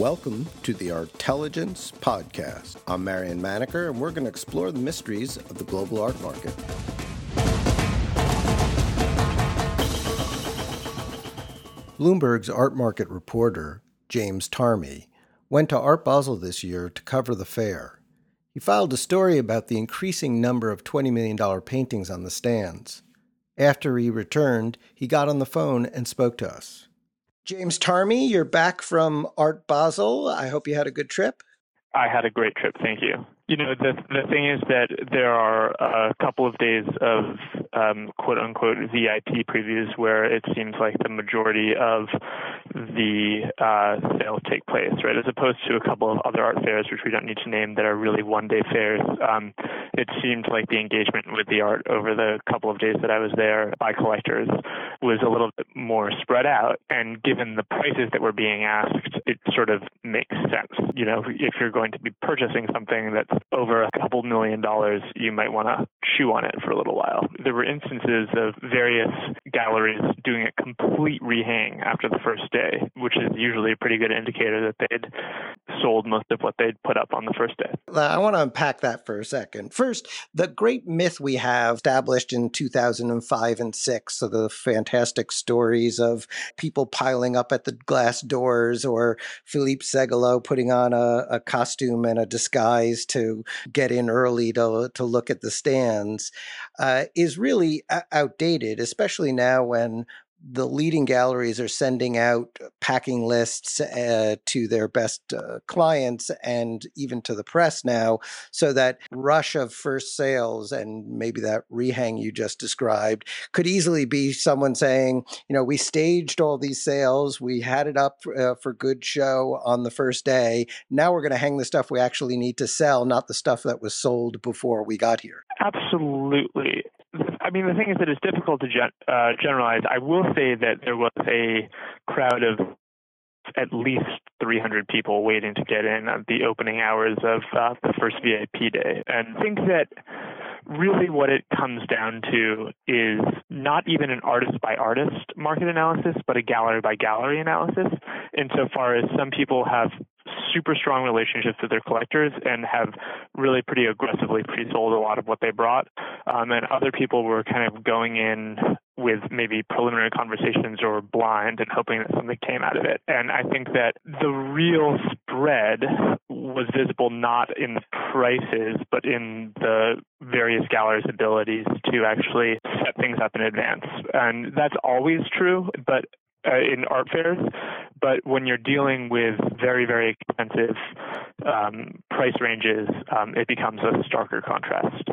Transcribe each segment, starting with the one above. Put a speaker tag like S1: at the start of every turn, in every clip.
S1: Welcome to the Artelligence Podcast. I'm Marion Maneker, and we're going to explore the mysteries of the global art market. Bloomberg's art market reporter, James Tarmy, went to Art Basel this year to cover the fair. He filed a story about the increasing number of $20 million paintings on the stands. After he returned, he got on the phone and spoke to us. James Tarmy, you're back from Art Basel. I hope you had a good trip.
S2: I had a great trip, thank you. You know, the the thing is that there are a couple of days of um, quote unquote VIP previews where it seems like the majority of the uh, take place, right? As opposed to a couple of other art fairs, which we don't need to name, that are really one day fairs. Um, it seemed like the engagement with the art over the couple of days that I was there by collectors was a little bit more spread out. And given the prices that were being asked, it sort of makes sense. You know, if you're going to be purchasing something that's over a couple million dollars, you might want to chew on it for a little while. There were instances of various galleries doing a complete rehang after the first day, which is usually a pretty good indicator that they'd sold most of what they'd put up on the first day.
S1: I want to unpack that for a second. First, the great myth we have established in 2005 and 6, so the fantastic stories of people piling up at the glass doors or Philippe Ségalot putting on a, a costume and a disguise to get in early to to look at the stands uh, is really outdated, especially now when the leading galleries are sending out packing lists uh, to their best uh, clients and even to the press now so that rush of first sales and maybe that rehang you just described could easily be someone saying you know we staged all these sales we had it up uh, for good show on the first day. Now we're going to hang the stuff we actually need to sell not the stuff that was sold before we got here.
S2: Absolutely I mean, the thing is that it's difficult to gen- uh, generalize. I will say that there was a crowd of at least 300 people waiting to get in at the opening hours of uh, the first VIP day. And I think that really what it comes down to is not even an artist by artist market analysis, but a gallery by gallery analysis, insofar as some people have super strong relationships with their collectors and have really pretty aggressively pre-sold a lot of what they brought. Um, and other people were kind of going in with maybe preliminary conversations or blind and hoping that something came out of it. And I think that the real spread was visible not in the prices, but in the various galleries' abilities to actually set things up in advance. And that's always true, but uh, in art fairs, but when you're dealing with very, very expensive um, price ranges, um, it becomes a starker contrast.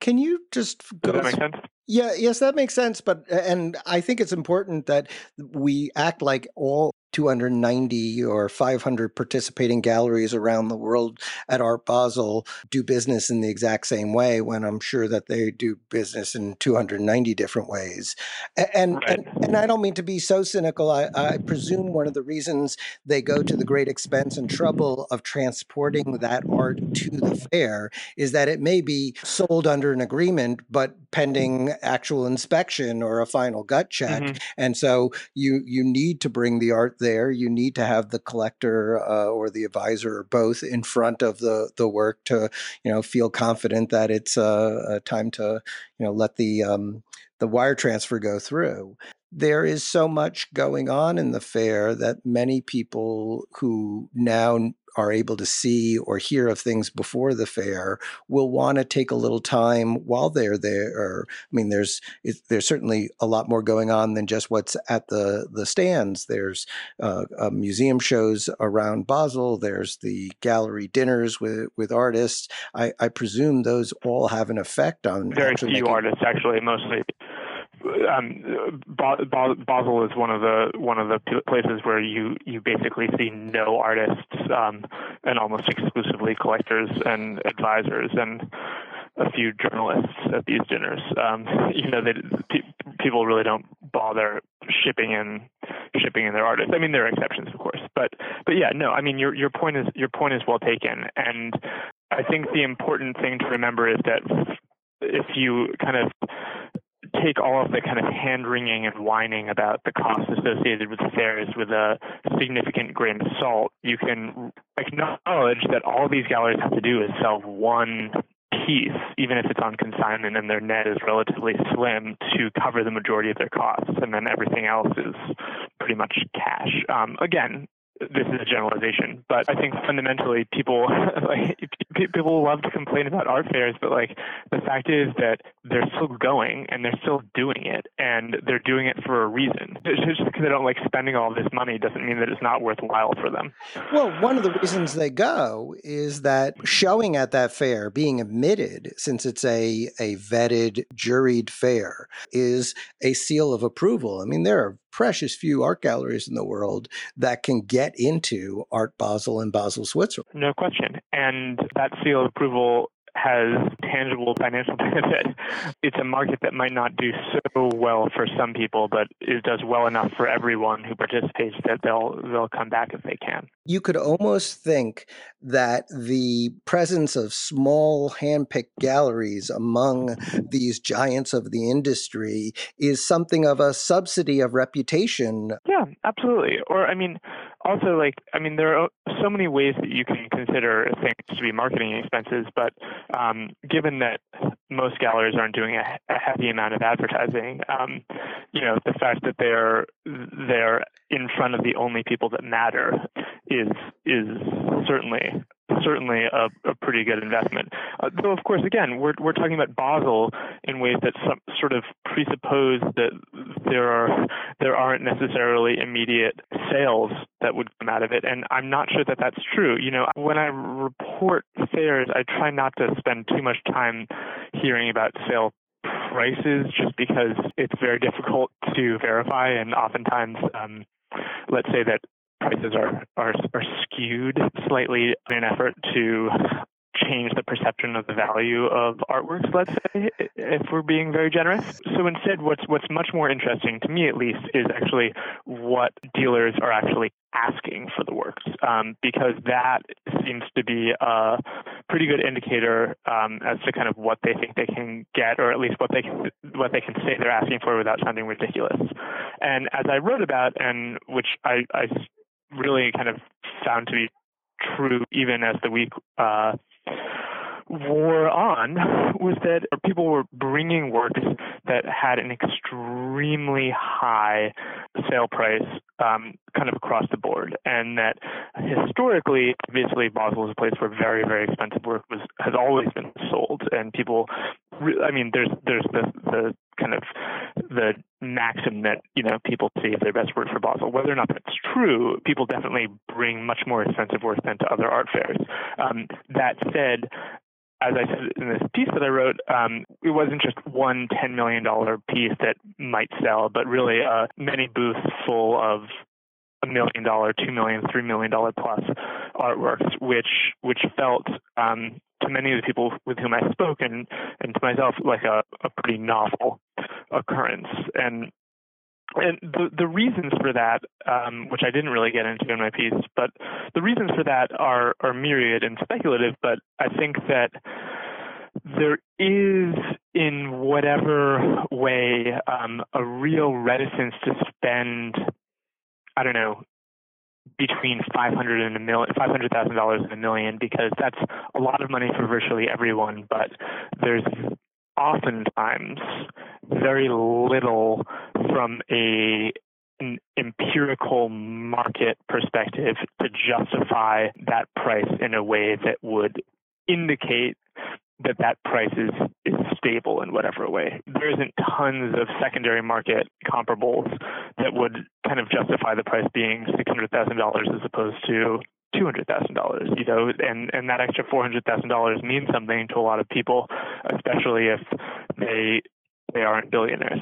S1: Can you just
S2: go? Does that make sense?
S1: Yeah, yes, that makes sense. But and I think it's important that we act like all 290 or 500 participating galleries around the world at Art Basel do business in the exact same way when I'm sure that they do business in 290 different ways. And right. and, and, I don't mean to be so cynical. I, I presume one of the reasons they go to the great expense and trouble of transporting that art to the fair is that it may be sold under an agreement, but pending actual inspection or a final gut check. Mm-hmm. And so you you need to bring the art there, you need to have the collector uh, or the advisor or both in front of the the work to you know feel confident that it's uh, time to you know let the um, the wire transfer go through. There is so much going on in the fair that many people who now are able to see or hear of things before the fair will want to take a little time while they're there. Or, I mean, there's there's certainly a lot more going on than just what's at the the stands. There's uh, uh, museum shows around Basel. There's the gallery dinners with with artists. I, I presume those all have an effect on
S2: very few making... artists actually, mostly um, Basel is one of the one of the places where you you basically see no artists um, and almost exclusively collectors and advisors and a few journalists at these dinners. Um, you know, they, pe- people really don't bother shipping in shipping in their artists. I mean, there are exceptions, of course, but but yeah, no. I mean, your your point is your point is well taken, and I think the important thing to remember is that if you kind of take all of the kind of hand wringing and whining about the costs associated with fairs with a significant grain of salt, you can acknowledge that all these galleries have to do is sell one piece, even if it's on consignment and their net is relatively slim, to cover the majority of their costs, and then everything else is pretty much cash. Um, again, this is a generalization, but I think fundamentally people like people love to complain about art fairs, but like the fact is that they're still going and they're still doing it, and they're doing it for a reason. Just because they don't like spending all this money doesn't mean that it's not worthwhile for them.
S1: Well, one of the reasons they go is that showing at that fair, being admitted, since it's a a vetted, juried fair, is a seal of approval. I mean, there are precious few art galleries in the world that can get into Art Basel and Basel, Switzerland.
S2: No question. And that seal of approval has tangible financial benefit. It's a market that might not do so well for some people, but it does well enough for everyone who participates that they'll they'll come back if they can.
S1: You could almost think that the presence of small handpicked galleries among these giants of the industry is something of a subsidy of reputation.
S2: Yeah, absolutely. Or I mean, also like I mean, there are so many ways that you can consider things to be marketing expenses, but um, given that most galleries aren't doing a, a heavy amount of advertising, um, you know, the fact that they're they're in front of the only people that matter is is certainly certainly a, a pretty good investment. Uh, though, of course, again, we're we're talking about Basel in ways that some, sort of presuppose that there are there aren't necessarily immediate sales that would come out of it, and I'm not sure that that's true. You know, when I report fairs, I try not to spend too much time hearing about sale prices just because it's very difficult to verify and oftentimes um, let's say that prices are, are, are skewed slightly in an effort to change the perception of the value of artworks, let's say, if we're being very generous. So instead, what's what's much more interesting to me, at least, is actually what dealers are actually asking for the works, um, because that seems to be a pretty good indicator um, as to kind of what they think they can get, or at least what they can what they can say they're asking for without sounding ridiculous. And as I wrote about, and which I, I really kind of found to be true even as the week uh, wore on was that people were bringing works that had an extremely high sale price um, kind of across the board, and that historically, obviously, Basel is a place where very, very expensive work was has always been sold, and people, I mean, there's there's the the kind of the maxim that you know people save their best work for Basel. Whether or not that's true, people definitely bring much more expensive work than to other art fairs. Um, that said, as I said in this piece that I wrote, um, it wasn't just one $10 million piece that might sell, but really uh, many booths full of a million dollar, two million, three million dollar plus artworks, which which felt um, to many of the people with whom I spoke and and to myself like a, a pretty novel occurrence. And and the the reasons for that, um, which I didn't really get into in my piece, but the reasons for that are are myriad and speculative. But I think that there is, in whatever way, um, a real reticence to spend, I don't know, between five hundred and a million, five hundred thousand dollars and a million, because that's a lot of money for virtually everyone. But there's oftentimes very little from a an empirical market perspective to justify that price in a way that would indicate that that price is, is stable in whatever way. There isn't tons of secondary market comparables that would kind of justify the price being $600,000 as opposed to two hundred thousand dollars, you know, and and that extra four hundred thousand dollars means something to a lot of people, especially if they they aren't billionaires.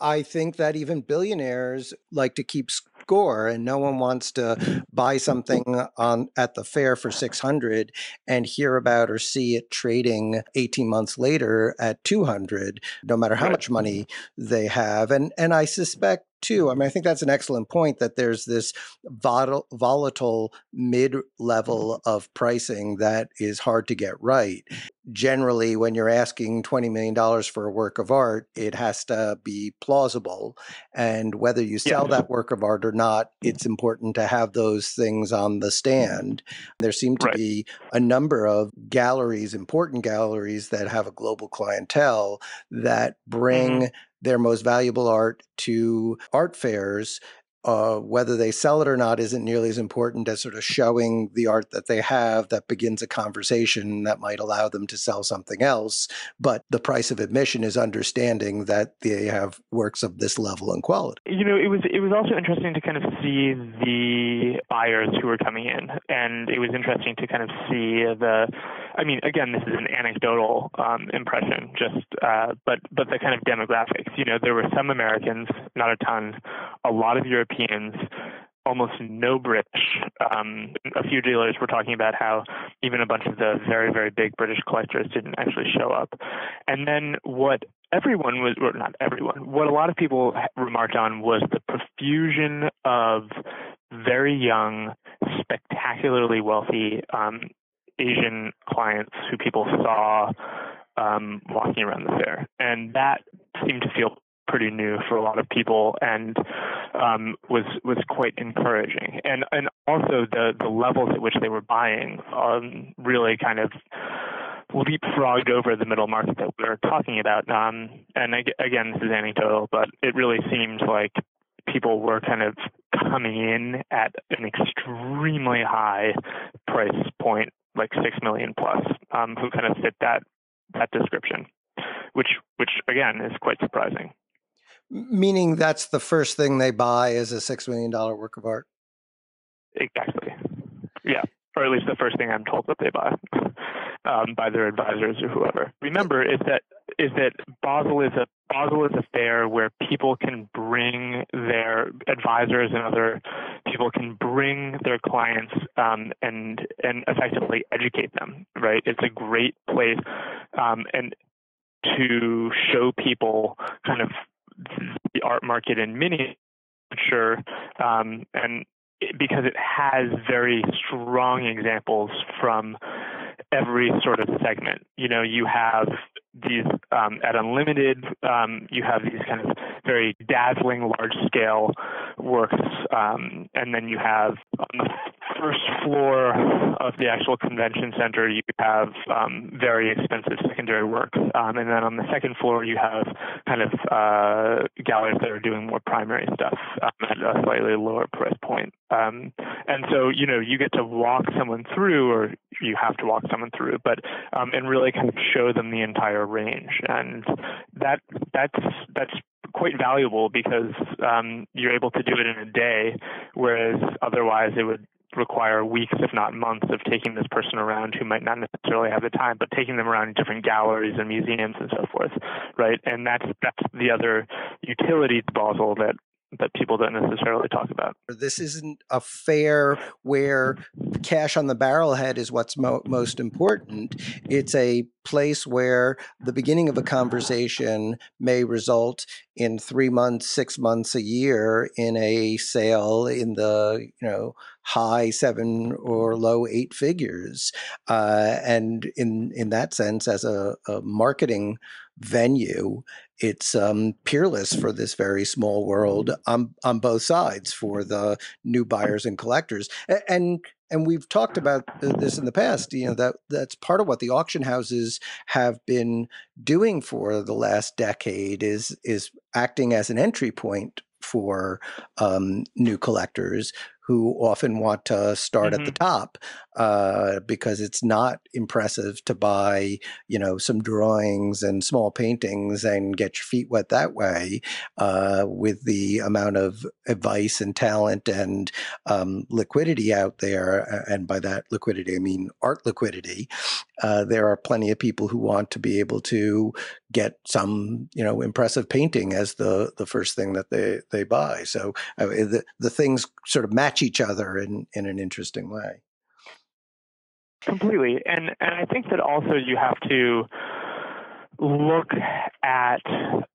S1: I think that even billionaires like to keep score and no one wants to buy something on at the fair for 600 and hear about or see it trading 18 months later at 200 no matter how much money they have. And and I suspect too. I mean, I think that's an excellent point that there's this volatile mm-hmm. mid level of pricing that is hard to get right. Generally, when you're asking $20 million for a work of art, it has to be plausible. And whether you sell that work of art or not, mm-hmm. it's important to have those things on the mm-hmm. stand. There seem to right. be a number of galleries, important galleries, that have a global clientele that bring mm-hmm their most valuable art to art fairs uh, whether they sell it or not isn't nearly as important as sort of showing the art that they have that begins a conversation that might allow them to sell something else. But the price of admission is understanding that they have works of this level and quality.
S2: You know, it was it was also interesting to kind of see the buyers who were coming in, and it was interesting to kind of see the. I mean, again, this is an anecdotal um, impression, just uh, but but the kind of demographics. You know, there were some Americans, not a ton, a lot of Europeans Europeans, almost no British. Um, a few dealers were talking about how even a bunch of the very, very big British collectors didn't actually show up. And then what everyone was, or not everyone, what a lot of people remarked on was the profusion of very young, spectacularly wealthy um, Asian clients who people saw um, walking around the fair. And that seemed to feel pretty new for a lot of people and um, was was quite encouraging. And and also the the levels at which they were buying um, really kind of leapfrogged over the middle market that we are talking about. Um, and again, this is anecdotal, but it really seems like people were kind of coming in at an extremely high price point, like six million plus, um, who kind of fit that that description, which which again is quite surprising.
S1: Meaning that's the first thing they buy is a $6 million work of art?
S2: Exactly. Yeah. Or at least the first thing I'm told that they buy um, by their advisors or whoever. Remember is that is that Basel is a Basel is a fair where people can bring their advisors and other people can bring their clients um, and and effectively educate them. Right? It's a great place um, and to show people kind of the art market in miniature, um, and because it has very strong examples from every sort of segment. You know, you have these um, at Unlimited, um, you have these kind of very dazzling large scale works, um, and then you have on the first floor of the actual convention center, you have um, very expensive secondary work, um, and then on the second floor, you have kind of uh, galleries that are doing more primary stuff um, at a slightly lower price point. and so, you know, you get to walk someone through, or you have to walk someone through, but and really kind of show them the entire range, and that that's that's quite valuable because um, you're able to do it in a day, whereas otherwise it would require weeks, if not months, of taking this person around who might not necessarily have the time, but taking them around different galleries and museums and so forth, right? And that's that's the other utility Basel that that people don't necessarily talk about.
S1: This isn't a fair where cash on the barrelhead is what's mo- most important. It's a place where the beginning of a conversation may result in three months, six months, a year in a sale in the you know high seven or low eight figures, uh, and in in that sense, as a, a marketing venue, it's um, peerless for this very small world on on both sides for the new buyers and collectors. And and we've talked about this in the past. You know that that's part of what the auction houses have been doing for the last decade is is acting as an entry point for um, new collectors who often want to start mm-hmm. at the mm-hmm. top uh, because it's not impressive to buy, you know, some drawings and small paintings and get your feet wet that way. Uh, with the amount of advice and talent and um, liquidity out there, and by that liquidity I mean art liquidity, uh, there are plenty of people who want to be able to get some, you know, impressive painting as the the first thing that they they buy. So uh, the the things sort of match each other in in an interesting way.
S2: Completely, and and I think that also you have to look at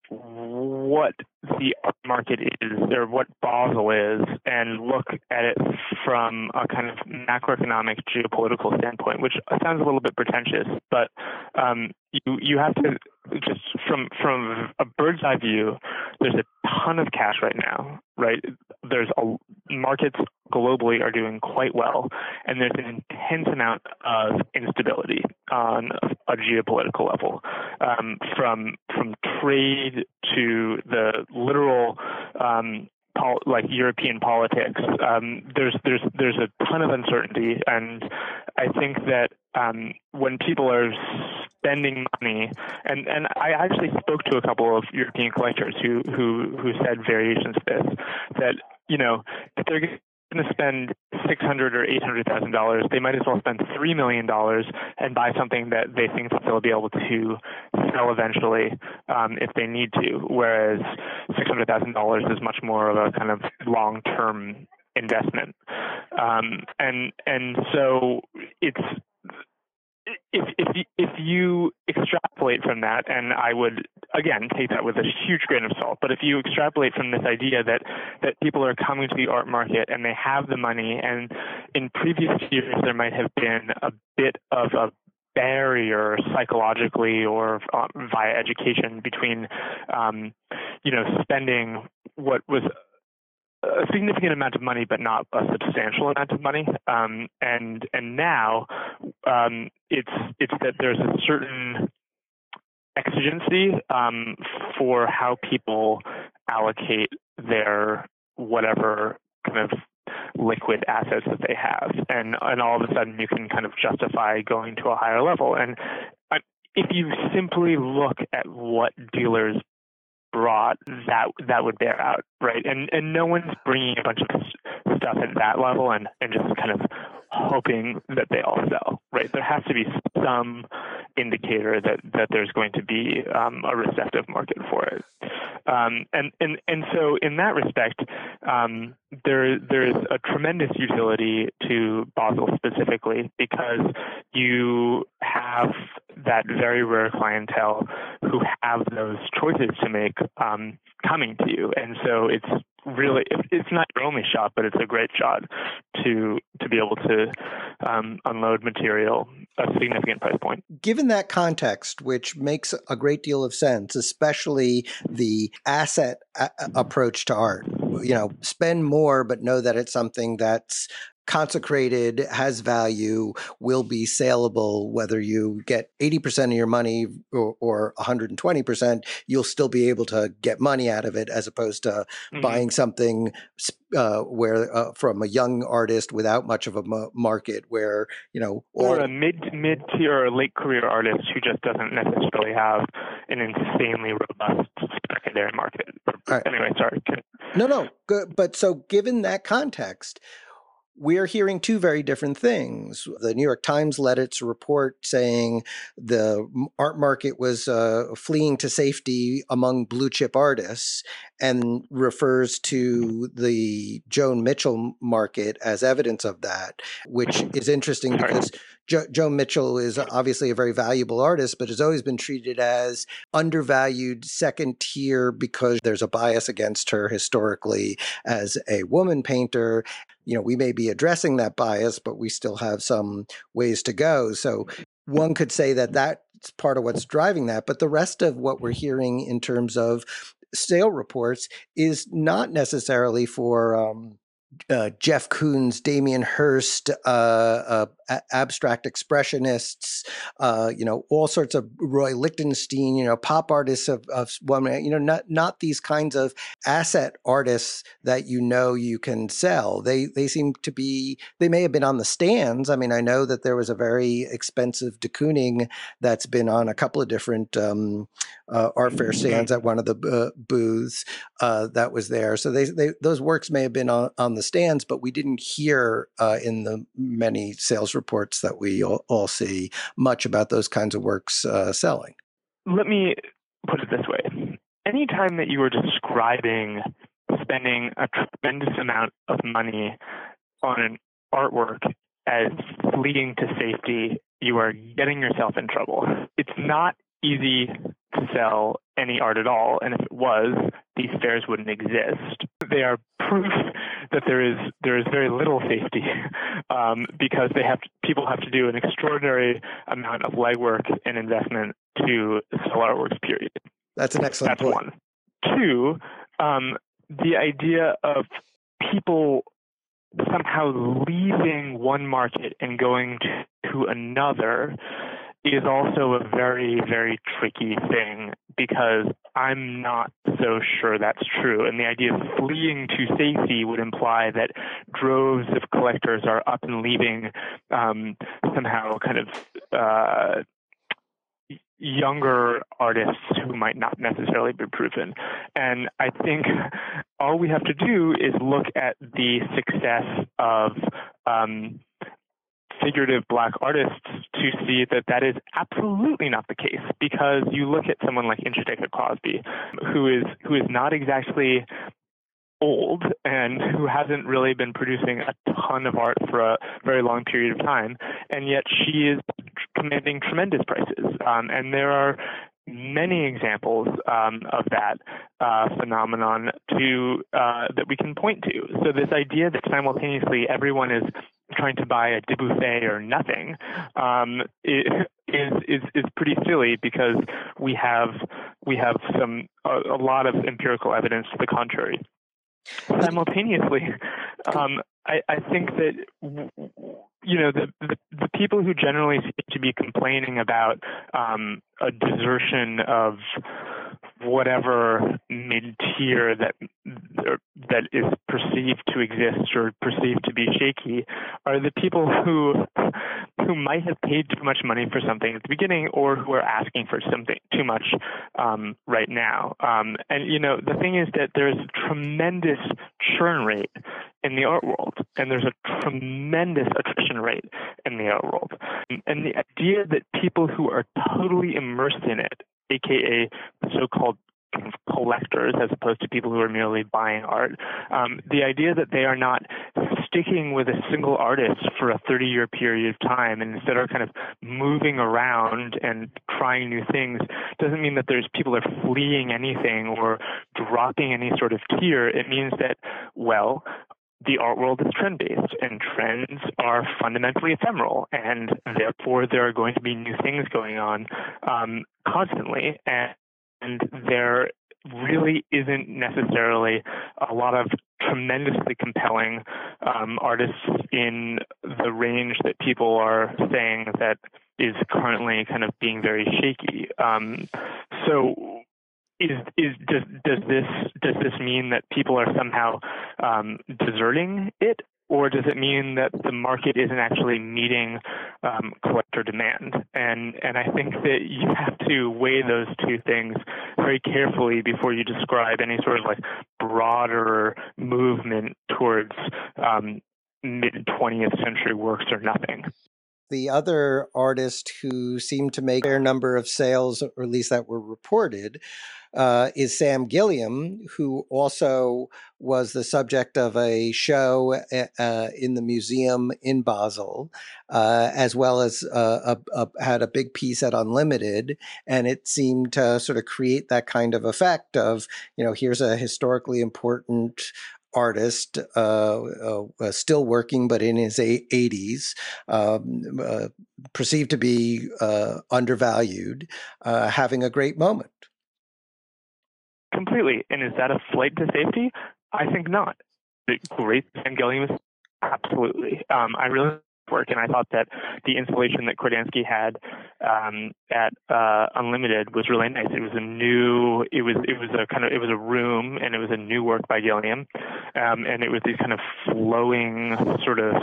S2: what the art market is or what Basel is and look at it from a kind of macroeconomic geopolitical standpoint, which sounds a little bit pretentious, but um, you you have to just from from a bird's eye view. There's a ton of cash right now, right? There's a markets globally are doing quite well, and there's an intense amount of instability on a geopolitical level, um, from from trade to the literal um, pol- like European politics. Um, there's there's there's a ton of uncertainty, and I think that um, when people are spending money, and and I actually spoke to a couple of European collectors who who who said variations of this that you know if they're going to spend six hundred or eight hundred thousand dollars, they might as well spend three million dollars and buy something that they think that they'll be able to sell eventually um, if they need to. Whereas six hundred thousand dollars is much more of a kind of long term investment, um, and and so it's if if if you extrapolate from that, and I would again take that with a huge grain of salt, but if you extrapolate from this idea that that people are coming to the art market and they have the money, and in previous years there might have been a bit of a barrier psychologically or uh, via education between um, you know spending what was a significant amount of money, but not a substantial amount of money. Um, and and now um, it's it's that there's a certain exigency um, for how people allocate their whatever kind of liquid assets that they have, and and all of a sudden you can kind of justify going to a higher level. And uh, if you simply look at what dealers brought, that that would bear out, right? And and no one's bringing a bunch of stuff at that level and and just kind of hoping that they all sell, right? There has to be some indicator that that there's going to be um, a receptive market for it, um, and and and so in that respect, um, there there's a tremendous utility to Basel specifically because you have that very rare clientele who have those choices to make um, coming to you, and so it's really it's not your only shot, but it's a great shot to to be able to um, unload material a significant price point.
S1: Given that context, which makes a great deal of sense, especially the asset a- approach to art, you know, spend more, but know that it's something that's consecrated, has value, will be saleable, whether you get 80% of your money or, or 120%, you'll still be able to get money out of it as opposed to mm-hmm. buying something uh, where uh, from a young artist without much of a market where, you know,
S2: or a mid mid tier or late career artist who just doesn't necessarily have an insanely robust secondary market. Right. Anyway, sorry.
S1: No, no. Good. But so given that context, we're hearing two very different things. The New York Times led its report saying the art market was uh, fleeing to safety among blue chip artists and refers to the Joan Mitchell market as evidence of that, which mm-hmm. is interesting because jo- Joan Mitchell is obviously a very valuable artist, but has always been treated as undervalued second tier because there's a bias against her historically as a woman painter you know, we may be addressing that bias, but we still have some ways to go. So one could say that that's part of what's driving that. But the rest of what we're hearing in terms of sale reports is not necessarily for um, uh, Jeff Koons, Damien Hirst, uh, uh, abstract expressionists, uh, you know, all sorts of Roy Lichtenstein, you know, pop artists of, of one, you know, not not these kinds of asset artists that you know you can sell. They they seem to be. They may have been on the stands. I mean, I know that there was a very expensive de Kooning that's been on a couple of different um, uh, art fair stands at one of the uh, booths that was there. So they, they those works may have been on, on the stands, but we didn't hear in the many sales reports that we all, all see much about those kinds of works uh, selling.
S2: Let me put it this way anytime that you are describing spending a tremendous amount of money on an artwork as leading to safety, you are getting yourself in trouble. It's not easy to sell any art at all, and if it was, these fairs wouldn't exist. They are proof that there is there is very little safety um, because they have to, people have to do an extraordinary amount of legwork and investment to sell artworks. Period.
S1: That's an excellent
S2: That's
S1: point.
S2: one. Two, um, the idea of people somehow leaving one market and going to, to another is also a very, very tricky thing because I'm not so sure that's true. And the idea of fleeing to safety would imply that droves of collectors are up and leaving um, somehow kind of uh, younger artists who might not necessarily be proven. And I think all we have to do is look at the success of um, figurative black artists to see that that is absolutely not the case because you look at someone like Njideka Crosby who is who is not exactly old and who hasn't really been producing a ton of art for a very long period of time, and yet she is commanding tremendous prices. Um, and there are many examples um, of that uh, phenomenon to uh, that we can point to. So this idea that simultaneously everyone is trying to buy a Dubuffet or nothing um, is is is pretty silly because we have we have some a, a lot of empirical evidence to the contrary. Simultaneously, um, I, I, think that you know the, the, the people who generally seem to be complaining about um, a desertion of whatever mid tier that that is perceived to exist or perceived to be shaky are the people who who might have paid too much money for something at the beginning or who are asking for something too much um, right now. Um, and you know the thing is that there's a tremendous churn rate in the art world, and there's a tremendous attrition rate in the art world. And the idea that people who are totally immersed in it aka so-called collectors as opposed to people who are merely buying art. Um, the idea that they are not sticking with a single artist for a 30 year period of time and instead are kind of moving around and trying new things doesn't mean that there's people are fleeing anything or dropping any sort of tier. It means that, well, the art world is trend based and trends are fundamentally ephemeral and therefore there are going to be new things going on um, constantly and, and there really isn't necessarily a lot of tremendously compelling um, artists in the range that people are saying that is currently kind of being very shaky. Um, so is is does does this does this mean that people are somehow um, deserting it, or does it mean that the market isn't actually meeting um, collector demand? And and I think that you have to weigh those two things very carefully before you describe any sort of like broader movement towards um, mid 20th century works or nothing
S1: the other artist who seemed to make a fair number of sales, or at least that were reported, uh, is Sam Gilliam, who also was the subject of a show uh, uh in the museum in Basel, uh, as well as uh, a, a, had a big piece at Unlimited. And it seemed to sort of create that kind of effect of, you know, here's a historically important artist, uh, uh, still working, but in his 80s, um, uh, perceived to be undervalued, having a great moment.
S2: Completely. And is that a flight to safety? I think not. The great Sam Gilliam absolutely. Um, I really work, and I thought that the installation that Kordansky had um, at uh, Unlimited was really nice. It was a new, it was it was a kind of it was a room, and it was a new work by Gilliam, um, and it was these kind of flowing sort of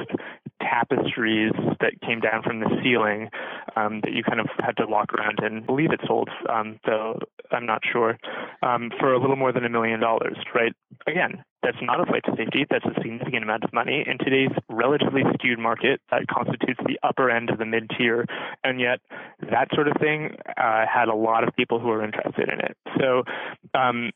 S2: tapestries that came down from the ceiling um, that you kind of had to walk around and believe it sold, um, though I'm not sure, um, for a little more than a million dollars, right? Again, that's not a flight to safety. That's a significant amount of money. In today's relatively skewed market, that constitutes the upper end of the mid tier. And yet, that sort of thing uh, had a lot of people who were interested in it. So, um,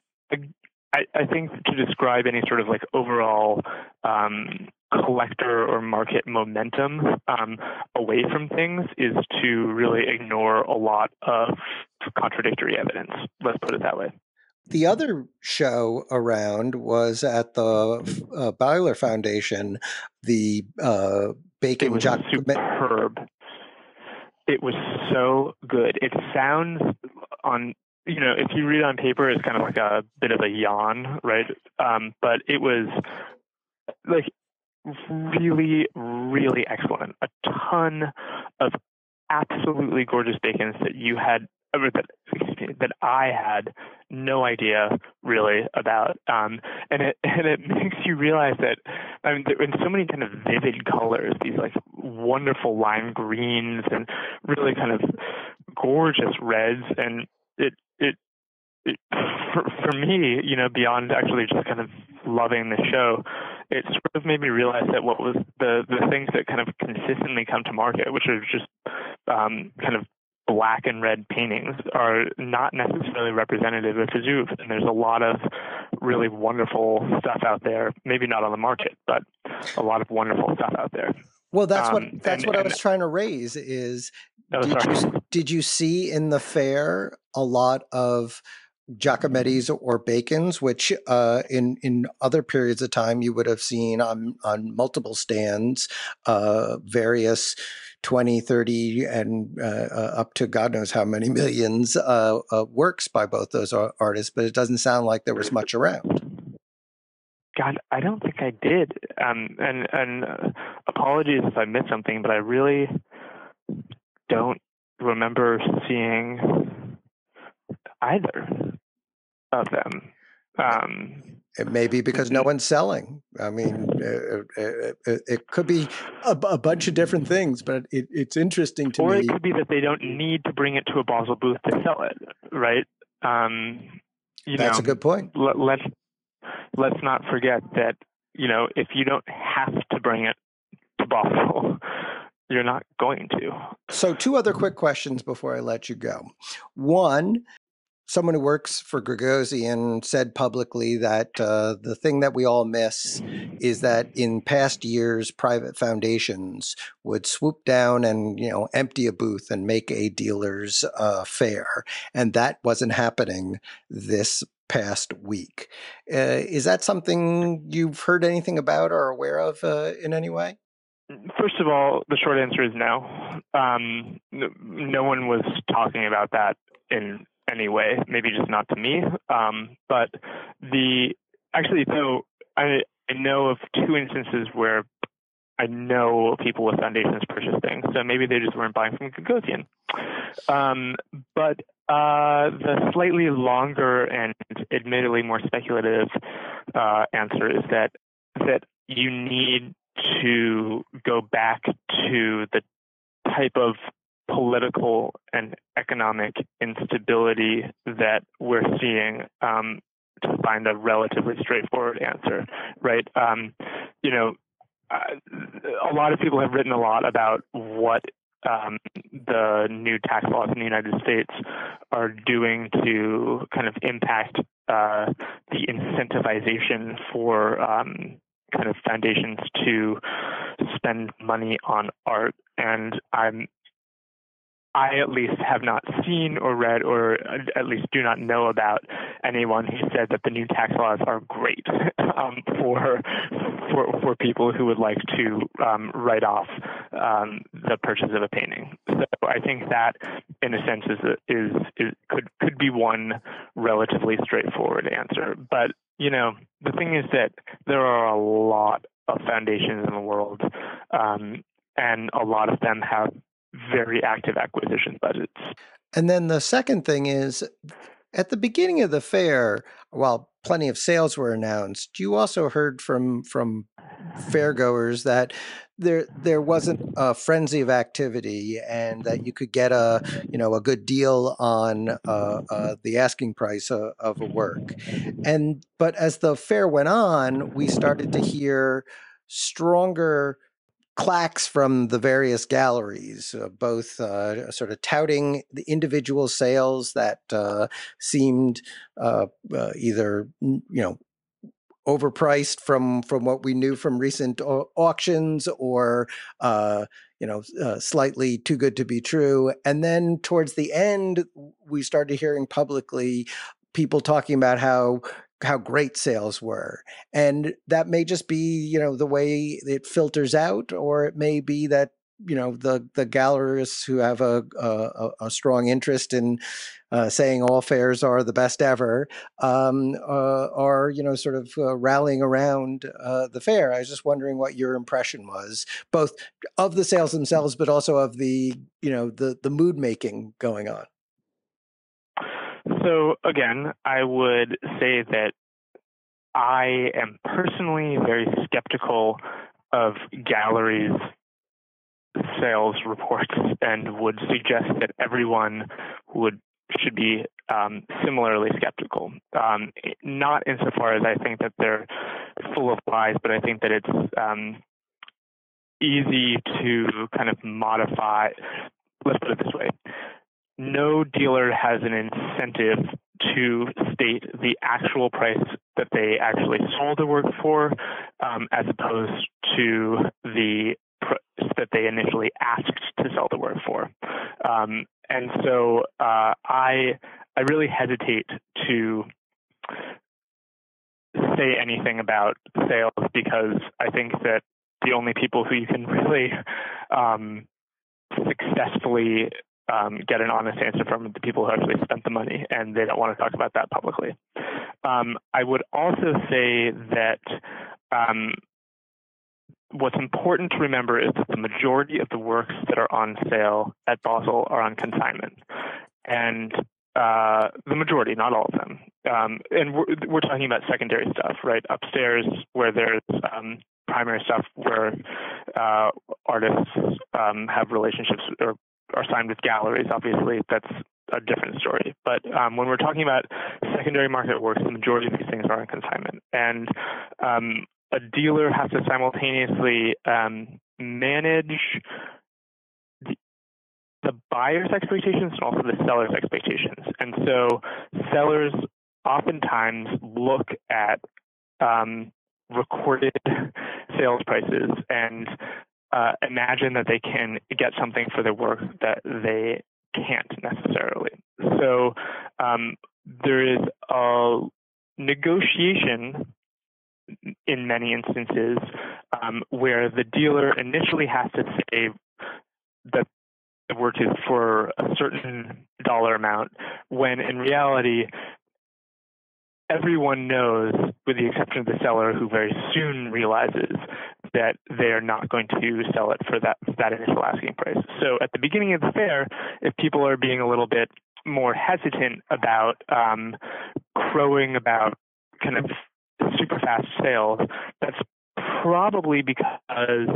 S2: I, I, think to describe any sort of like overall um, collector or market momentum um, away from things is to really ignore a lot of contradictory evidence. Let's put it that way.
S1: The other show around was at the uh, Beyeler Foundation, the uh, Bacon
S2: It was superb. It was so good. It sounds on you know, if you read on paper, it's kind of like a bit of a yawn, right? Um, but it was like really, really excellent. A ton of absolutely gorgeous bacons that you had that, that I had no idea really about, um, and it and it makes you realize that I mean, in so many kind of vivid colors, these like wonderful lime greens and really kind of gorgeous reds, and it it, it for, for me, you know, beyond actually just kind of loving the show, it sort of made me realize that what was the the things that kind of consistently come to market, which are just um, kind of black and red paintings are not necessarily representative of Vesuve. And there's a lot of really wonderful stuff out there. Maybe not on the market, but a lot of wonderful stuff out there.
S1: Well, that's um, what that's and, what and, I was trying to raise. Is oh, did you did you see in the fair a lot of Giacometti's or Bacon's, which uh, in in other periods of time you would have seen on on multiple stands, uh, various 20, 30, and uh, uh, up to God knows how many millions uh, uh, works by both those artists, but it doesn't sound like there was much around.
S2: God, I don't think I did. Um, and and apologies if I missed something, but I really don't remember seeing either of them. Um,
S1: it may be because no one's selling. I mean, it, it, it could be a, a, bunch of different things, but it, it's interesting to
S2: or
S1: me.
S2: Or it could be that they don't need to bring it to a Basel booth to sell it, right? Um,
S1: you That's know, a good point.
S2: Let, let's let's not forget that you know if you don't have to bring it to Basel, you're not going to.
S1: So, two other quick questions before I let you go. One, someone who works for Gagosian said publicly that uh, the thing that we all miss is that in past years, private foundations would swoop down and you know empty a booth and make a dealer's uh, fair, and that wasn't happening this past week. Uh, is that something you've heard anything about or aware of uh, in any way?
S2: First of all, the short answer is no. Um, no one was talking about that in anyway, maybe just not to me. Um, but the actually, though, I I know of two instances where I know people with foundations purchase things, so maybe they just weren't buying from Gagosian. Um, but uh, the slightly longer and admittedly more speculative uh, answer is that that you need to go back to the type of political and economic instability that we're seeing um, to find a relatively straightforward answer, right? Um, you know, uh, a lot of people have written a lot about what um, the new tax laws in the United States are doing to kind of impact uh, the incentivization for um, kind of foundations to spend money on art. And I'm I at least have not seen or read or at least do not know about anyone who said that the new tax laws are great um, for, for for people who would like to um, write off um, the purchase of a painting. So I think that, in a sense, is, is is could could be one relatively straightforward answer. But you know, the thing is that there are a lot of foundations in the world, um, and a lot of them have very active acquisition budgets.
S1: And then the second thing is at the beginning of the fair, while plenty of sales were announced, you also heard from from fairgoers that there there wasn't a frenzy of activity and that you could get a you know a good deal on uh, uh, the asking price of, of a work. And but as the fair went on, we started to hear stronger clacks from the various galleries, uh, both uh, sort of touting the individual sales that uh, seemed uh, uh, either you know overpriced from from what we knew from recent au- auctions, or uh, you know, uh, slightly too good to be true. And then towards the end, we started hearing publicly people talking about how how great sales were and that may just be you know the way it filters out or it may be that you know the the gallerists who have a a, a strong interest in uh, saying all fairs are the best ever um, uh, are you know sort of uh, rallying around uh, the fair. I was just wondering what your impression was, both of the sales themselves, but also of the you know the the mood making going on.
S2: So again, I would say that I am personally very skeptical of galleries sales reports and would suggest that everyone would should be um, similarly skeptical. Um, not insofar as I think that they're full of lies, but I think that it's um, easy to kind of modify. Let's put it this way: no dealer has an incentive to state the actual price that they actually sold the work for, um, as opposed to the price that they initially asked to sell the work for. Um, and so uh, I I really hesitate to say anything about sales because I think that the only people who you can really um, successfully um, get an honest answer from the people who actually spent the money, and they don't want to talk about that publicly. Um, I would also say that um, what's important to remember is that the majority of the works that are on sale at Basel are on consignment. And uh, the majority, not all of them. Um, and we're, we're, talking about secondary stuff, right? Upstairs, where there's um, primary stuff where uh, artists um, have relationships or are signed with galleries. Obviously, that's a different story. But um, when we're talking about secondary market works, the majority of these things are on consignment. And um, a dealer has to simultaneously um, manage the, the, buyer's expectations and also the seller's expectations. And so sellers oftentimes look at um, recorded sales prices and uh, imagine that they can get something for their work that they can't necessarily. So um, there is a negotiation in many instances um, where the dealer initially has to say that the work is for a certain dollar amount, when in reality, everyone knows, with the exception of the seller, who very soon realizes that they are not going to sell it for that that initial asking price. So at the beginning of the fair, if people are being a little bit more hesitant about um, crowing about kind of super fast sales, that's probably because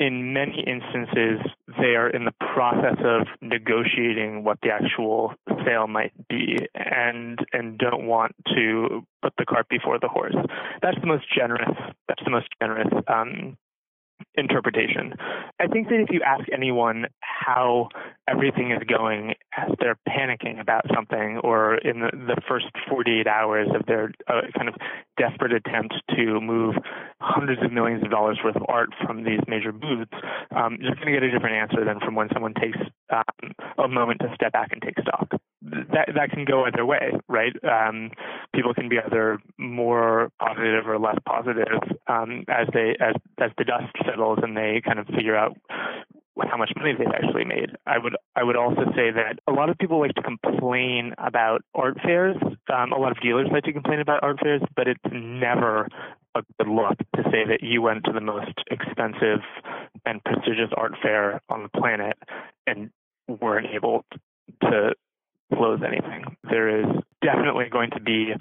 S2: in many instances they are in the process of negotiating what the actual sale might be and and don't want to put the cart before the horse. That's the most generous. That's the most generous um, interpretation. I think that if you ask anyone how everything is going as they're panicking about something or in the, the first 48 hours of their uh, kind of desperate attempt to move hundreds of millions of dollars worth of art from these major booths, um, you're going to get a different answer than from when someone takes um, a moment to step back and take stock. That that can go either way, right? Um, people can be either more positive or less positive um, as they as as the dust settles and they kind of figure out how much money they've actually made. I would I would also say that a lot of people like to complain about art fairs. Um, a lot of dealers like to complain about art fairs, but it's never a good look to say that you went to the most expensive and prestigious art fair on the planet and weren't able to close anything. There is definitely going to be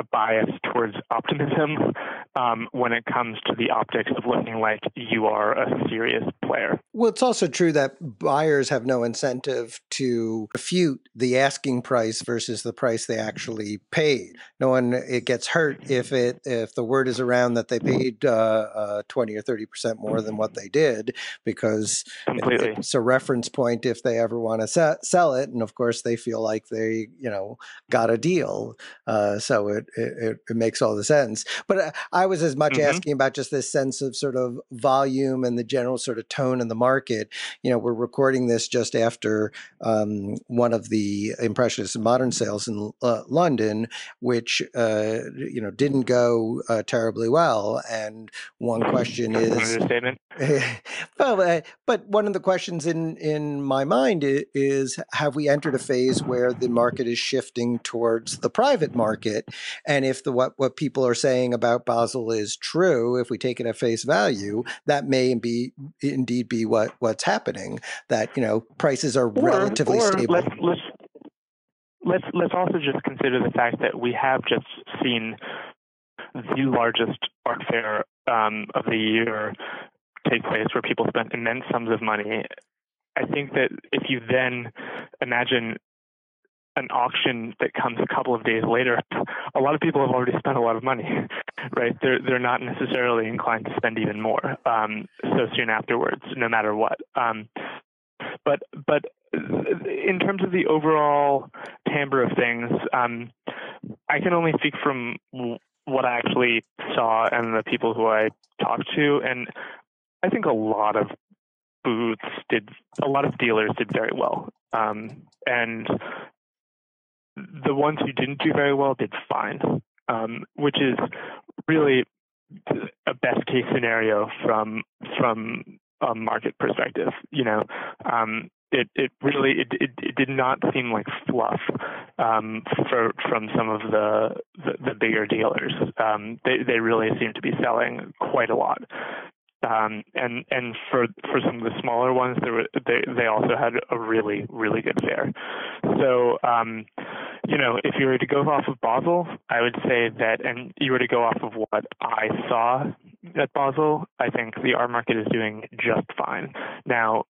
S2: a bias towards optimism um, when it comes to the optics of looking like you are a serious player.
S1: Well, it's also true that buyers have no incentive to refute the asking price versus the price they actually paid. No one it gets hurt if it if the word is around that they paid uh, uh, twenty or thirty percent more than what they did because
S2: Completely.
S1: it's a reference point if they ever want to se- sell it, and of course they feel like they you know got a deal. Uh, so it it, it makes all the sense. But uh, I was as much mm-hmm. asking about just this sense of sort of volume and the general sort of tone in the market. You know, we're recording this just after um, one of the Impressionist Modern sales in uh, London, which uh, you know didn't go uh, terribly well. And one question is, well, uh, but one of the questions in in my mind is, have we entered a phase where the market is shifting towards the private market? And if the what what people are saying about Basel is true, if we take it at face value, that may be indeed be what what's happening. That you know prices are or, relatively
S2: or
S1: stable.
S2: Let's, let's let's let's also just consider the fact that we have just seen the largest art fair um, of the year take place where people spent immense sums of money. I think that if you then imagine an auction that comes a couple of days later, a lot of people have already spent a lot of money, right? They're they're not necessarily inclined to spend even more um, so soon afterwards, no matter what. Um, but but in terms of the overall timbre of things, um, I can only speak from what I actually saw and the people who I talked to, and I think a lot of booths did, a lot of dealers did very well, um, and the ones who didn't do very well did fine, um, which is really a best case scenario from from a market perspective. You know, um, it it really it, it, it did not seem like fluff um, for from some of the the, the bigger dealers. Um, they they really seem to be selling quite a lot. Um, and and for for some of the smaller ones, were, they they also had a really really good fair. So um, you know, if you were to go off of Basel, I would say that, and you were to go off of what I saw at Basel, I think the art market is doing just fine. Now,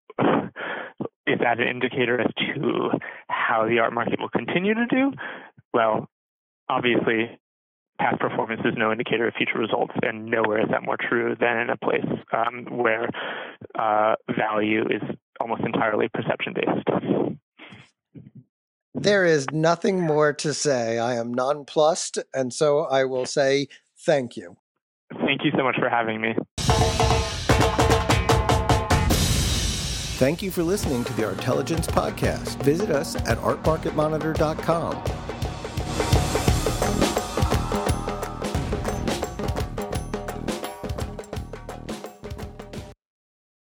S2: is that an indicator as to how the art market will continue to do? Well, obviously, past performance is no indicator of future results, and nowhere is that more true than in a place um, where uh, value is almost entirely perception based.
S1: There is nothing more to say. I am nonplussed, and so I will say thank you.
S2: Thank you so much for having me.
S1: Thank you for listening to the Artelligence Podcast. Visit us at artmarketmonitor.com.